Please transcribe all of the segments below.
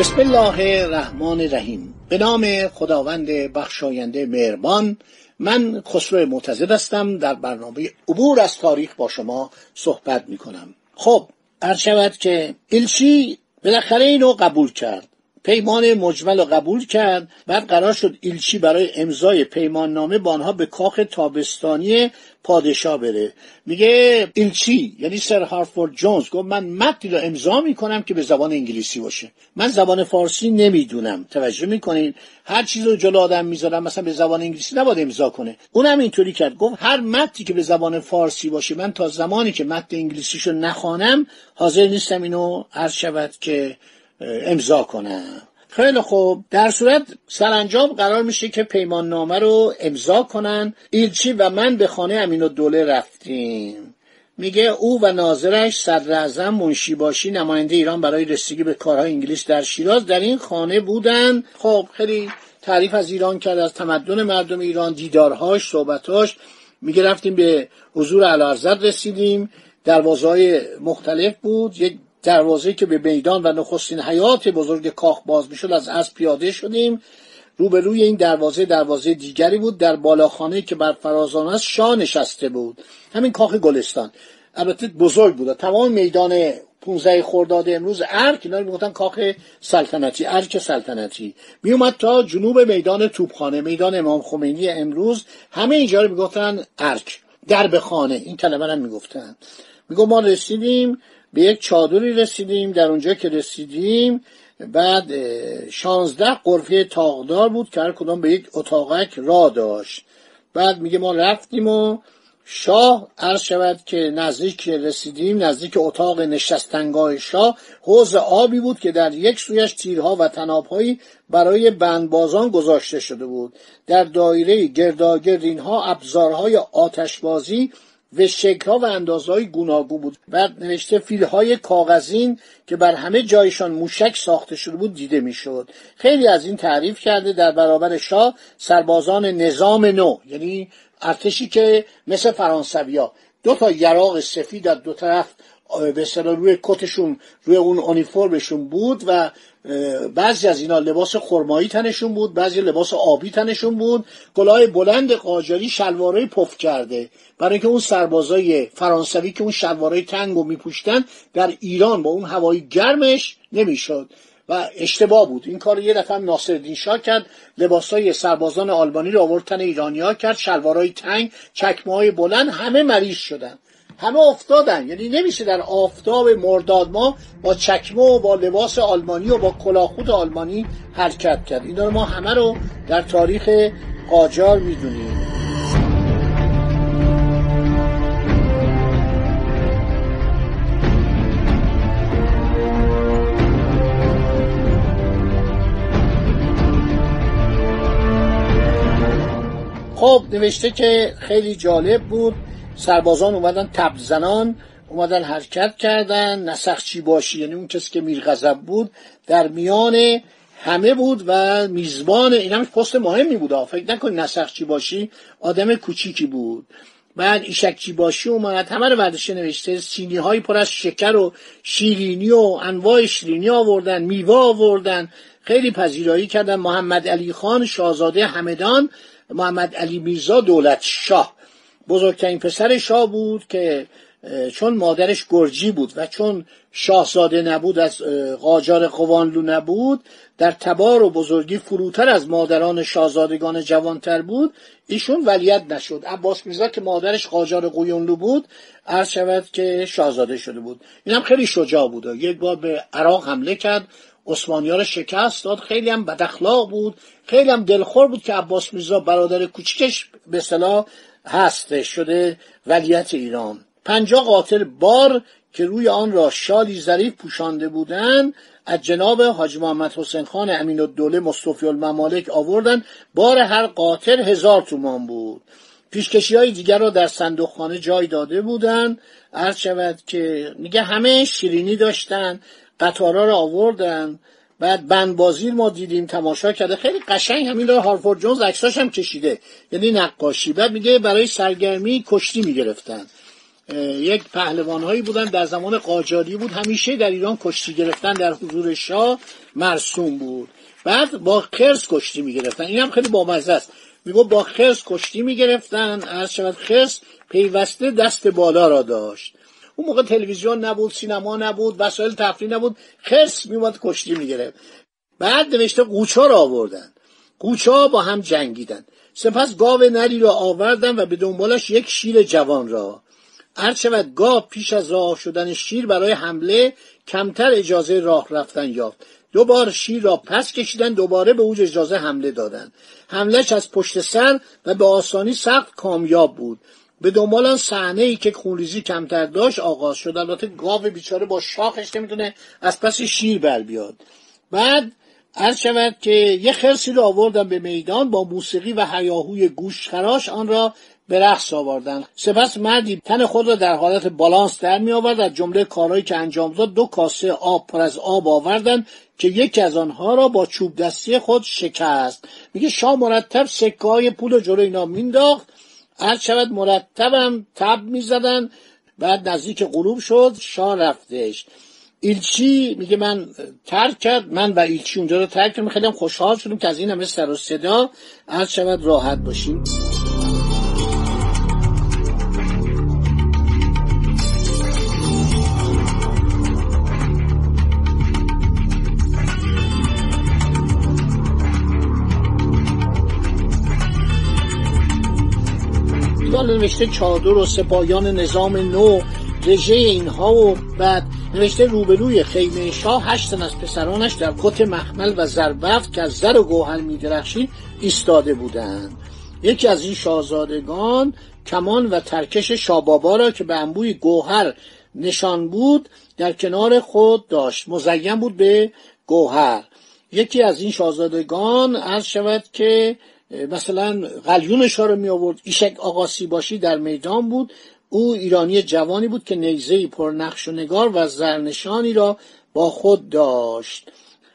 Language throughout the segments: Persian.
بسم الله الرحمن الرحیم. به نام خداوند بخشاینده مهربان من خسرو معتزد هستم. در برنامه عبور از تاریخ با شما صحبت می کنم خب عرض شود که ایلچی بالاخره اینو قبول کرد. پیمان مجمل رو قبول کرد. بعد قرار شد ایلچی برای امضای پیمان نامه با آنها به کاخ تابستانی پادشاه بره. میگه ایلچی یعنی سر هارفورد جونز گفت من متنی رو امضا می‌کنم که به زبان انگلیسی باشه. من زبان فارسی نمی‌دونم. توجه می‌کنین؟ هر چیز رو جلو آدم می‌ذارم مثلا به زبان انگلیسی نباید امضا کنه. اونم اینطوری کرد. گفت هر متنی که به زبان فارسی باشه من تا زمانی که متن انگلیسیشو نخوانم حاضر نیستم اینو عرض شود که امضا کنم. خیلی خوب. در صورت سرانجام قرار میشه که پیمان نامه رو امضا کنن. ایلچی و من به خانه امین دوله رفتیم. میگه او و ناظرش صدر اعظم منشی باشی نماینده ایران برای رسیدگی به کارهای انگلیس در شیراز در این خانه بودن. خب خیلی تعریف از ایران کرد از تمدن مردم ایران دیدارهاش صحبتاش میگه رفتیم به حضور علارزد رسیدیم. دروازه مختلف بود. یک دروازه که به میدان و نخستین حیات بزرگ کاخ باز می‌شد از اسب پیاده شدیم. روبروی این دروازه دروازه دیگری بود در بالاخانه که بر فرازان است شاه نشسته بود. همین کاخ گلستان. البته بزرگ بود. تمام میدان 15 خرداد امروز ارک اینا می‌گفتن کاخ سلطنتی ارک سلطنتی. میومد تا جنوب میدان توپخانه میدان امام خمینی امروز. همه اینجا رو می‌گفتن ارک. درب خانه این کلمه رو می‌گفتن. میگو ما رسیدیم به یک چادری رسیدیم در اونجا که رسیدیم بعد شانزده قرفه تاقدار بود که هر کدام به یک اتاقک را داشت. بعد میگه ما رفتیم و شاه عرض شود که نزدیک رسیدیم نزدیک اتاق نشستنگاه شاه حوز آبی بود که در یک سویش تیرها و تنابهایی برای بندبازان گذاشته شده بود. در دایره گرداگرد اینها ابزارهای آتشبازی و شکلها و اندازهای گوناگون بود بعد نوشته فیلهای کاغذین که بر همه جایشان موشک ساخته شده بود دیده می‌شد. خیلی از این تعریف کرده در برابر شاه سربازان نظام نو یعنی ارتشی که مثل فرانسویا. دو تا یراق سفید از دو طرف به روی کتشون روی اون اونیفرمشون بود و بعضی از اینا لباس خرمایی تنشون بود بعضی لباس آبی تنشون بود. کلاه بلند قاجاری شلوارای پف کرده. برای اینکه اون سربازای فرانسوی که اون شلوارای تنگ رو میپوشتن در ایران با اون هوایی گرمش نمی‌شد. و اشتباه بود. این کار یه دفعه ناصرالدین شاه کرد. لباسای سربازان آلبانی رو آورد تن ایرانیا کرد. شلوارای تنگ چکمه های بلند همه مریض شدن. همه افتادن. یعنی نمیشه در آفتاب مرداد ما با چکمه و با لباس آلمانی و با کلاخود آلمانی حرکت کرد. اینا رو ما همه رو در تاریخ قاجار می‌دونیم. خب نوشته که خیلی جالب بود. سربازان اومدن تب زنان اومدن حرکت کردن نسخچی باشی یعنی اون کسی که میرغضب بود در میان همه بود و میزبان این هم پست مهمی بود فکر نکن نسخچی باشی آدم کوچیکی بود. بعد ایشکچی باشی اومد همه رو بردشه نوشته سینی های پر از شکر و شیرینی و انواع شیرینی آوردن میوه آوردن خیلی پذیرایی کردن. محمد علی خان شاهزاده همدان محمد علی میرزا دولت شاه بزرگترین پسر شاه بود که چون مادرش گرجی بود و چون شاهزاده نبود از قاجار قوانلو نبود در تبار و بزرگی فروتر از مادران شاهزادگان جوانتر بود ایشون ولیت نشد. عباس میرزا که مادرش قاجار قویونلو بود عرض شود که شاهزاده شده بود. این هم خیلی شجاع بود. یک بار به عراق حمله کرد عثمانی رو شکست داد خیلی هم بداخلاق بود خیلی هم دلخور بود که عباس میرزا برادر کوچیکش به صلاح هست شده ولیت ایران. پنجاه قاطر بار که روی آن را شالی ظریف پوشانده بودند از جناب حاج محمد حسین خان امین الدوله مصطفی الممالک آوردن. بار هر قاطر هزار تومان بود. پیشکشی های دیگر را در صندوق خانه جای داده بودند عرض شود که میگه همه شیرینی داشتن قطارا را آوردن. بعد بندبازی ما دیدیم تماشا کرده. خیلی قشنگ همین رو هارفورد جونز عکساش هم کشیده. یعنی نقاشی. بعد میگه برای سرگرمی کشتی می‌گرفتن. یک پهلوان هایی بودن در زمان قاجاری بود. همیشه در ایران کشتی گرفتن. در حضور شاه مرسوم بود. بعد با خرس کشتی می‌گرفتن. این هم خیلی بامزه است. میگو با خرس کشتی می‌گرفتن. از شود خرس پیوسته دست بالا را داشت. اون موقع تلویزیون نبود سینما نبود وسایل تفریح نبود خرس میومد کشتی می‌گرفت. بعد نوشته قوچا را آوردن. قوچا با هم جنگیدن. سپس گاو نری را آوردن و به دنبالش یک شیر جوان را. هر شود گاو پیش از راه شدن شیر برای حمله کمتر اجازه راه رفتن یافت. دو بار شیر را پس کشیدن دوباره به اوج اجازه حمله دادند حملش از پشت سر و به آسانی سخت کامیاب بود. به دنبال آن صحنه ای که خونریزی کمتر داشت آغاز شد. البته گاو بیچاره با شاخش نمی‌تونه از پس شیر بر بیاد. بعد عرض شود که یه خرسی رو آوردن به میدان با موسیقی و هیاهوی گوشخراش آن را به رقص آوردن. سپس مردی تن خود را در حالت بالانس در می آورد از جمله کارهایی که انجام داد دو کاسه آب پر از آب آوردن که یکی از آنها را با چوب دستی خود شکست. میگه شاه مرتب سکه های پول و جلو اینا مینداخت هر شود مرتبم تب می‌زدن. بعد نزدیک غروب شد شاه رفتش. ایلچی میگه من ترک کرد من و ایلچی اونجا رو ترک کردم خیلی خوشحال شدم که از این همه سر و صدا هر شود راحت باشیم. نوشته چادر و سپایان نظام نو رژه اینها و بعد نوشته روبروی خیمه شاه هشت از پسرانش در کت مخمل و زربفت که از زر و گوهر میدرخشید ایستاده بودند. یکی از این شاهزادگان کمان و ترکش شابابا را که به انبوی گوهر نشان بود در کنار خود داشت. مزین بود به گوهر. یکی از این شاهزادگان عرض شود که مثلا قلیونش ها رو می آورد ایشک آقاسی باشی در میدان بود. او ایرانی جوانی بود که نیزه پر نقش و نگار و زرنشانی را با خود داشت.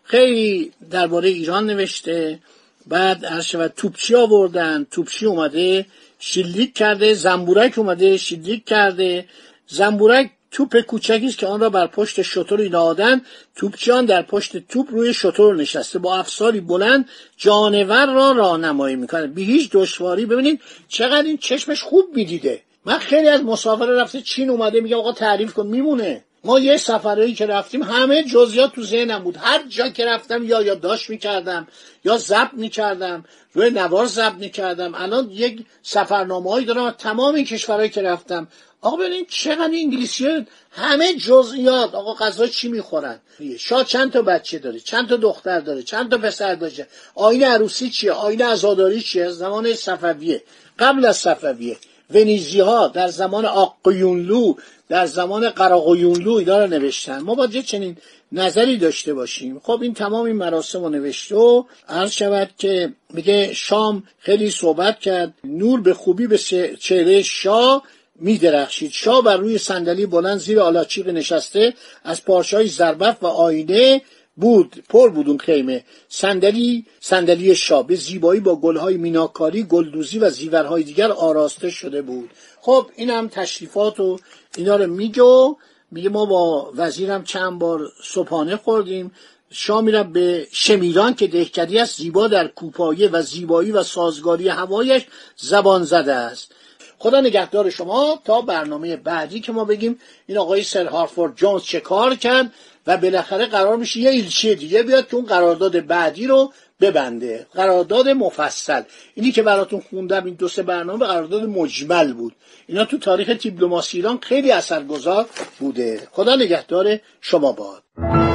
خیلی درباره ایران نوشته. بعد هر شود توپچی آوردن. توپچی اومده شلیک کرده. زنبورک اومده شلیک کرده. زنبورک توپ کوچکی است که آن را بر پشت شطور نهادن. توپچیان در پشت توپ روی شطور نشسته. با افساری بلند جانور را راهنمایی می‌کنه به هیچ دشواری. ببینید چقدر این چشمش خوب می‌دیده. من خیلی از مسافر رفته چین اومده میگه آقا تعریف کن. میمونه. ما یه سفرهایی که رفتیم همه جزئیات تو ذهنم بود. هر جا که رفتم یا یادداشت می‌کردم یا ضبط می‌کردم روی نوار ضبط می‌کردم. الان یک سفرنامه‌ای دارم از تمام کشورهایی که رفتم. آقا ببینید چقدر انگلیسی همه جزئیات آقا غذا چی می‌خورن؟ شاه چند تا بچه داره؟ چند تا دختر داره؟ چند تا پسر داره آین عروسی چیه؟ آین عزاداری چیه؟ زمان صفویه. قبل از صفویه. ونیزی ها در زمان آقیونلو در زمان قراقیونلو اینا رو نوشتن. ما باید چنین نظری داشته باشیم. خب این تمام این مراسم رو نوشته و عرض شود که میگه شام خیلی صحبت کرد. نور به خوبی به چهره شاه می درخشید شاه بر روی صندلی بلند زیر آلاچیق نشسته. از پارچهای زربف و آینه بود پر بود اون خیمه. صندلی صندلی شاه به زیبایی با گلهای میناکاری گلدوزی و زیورهای دیگر آراسته شده بود. خب این هم تشریفات و اینا رو میگه و میگه ما با وزیرم چند بار صبحانه خوردیم. شاه میرم به شمیران که دهکدی است زیبا در کوپایه و زیبایی و سازگاری هوایش زبان زده است. خدا نگهدار شما تا برنامه بعدی که ما بگیم این آقای سر هارفورد جونز چه کار کرد و بالاخره قرار میشه یه ایلچی دیگه بیاد که اون قرارداد بعدی رو ببنده. قرارداد مفصل. اینی که براتون خوندم این دو سه برنامه قرارداد مجمل بود. اینا تو تاریخ دیپلماسی ایران خیلی اثرگذار بوده. خدا نگهدار شما باد.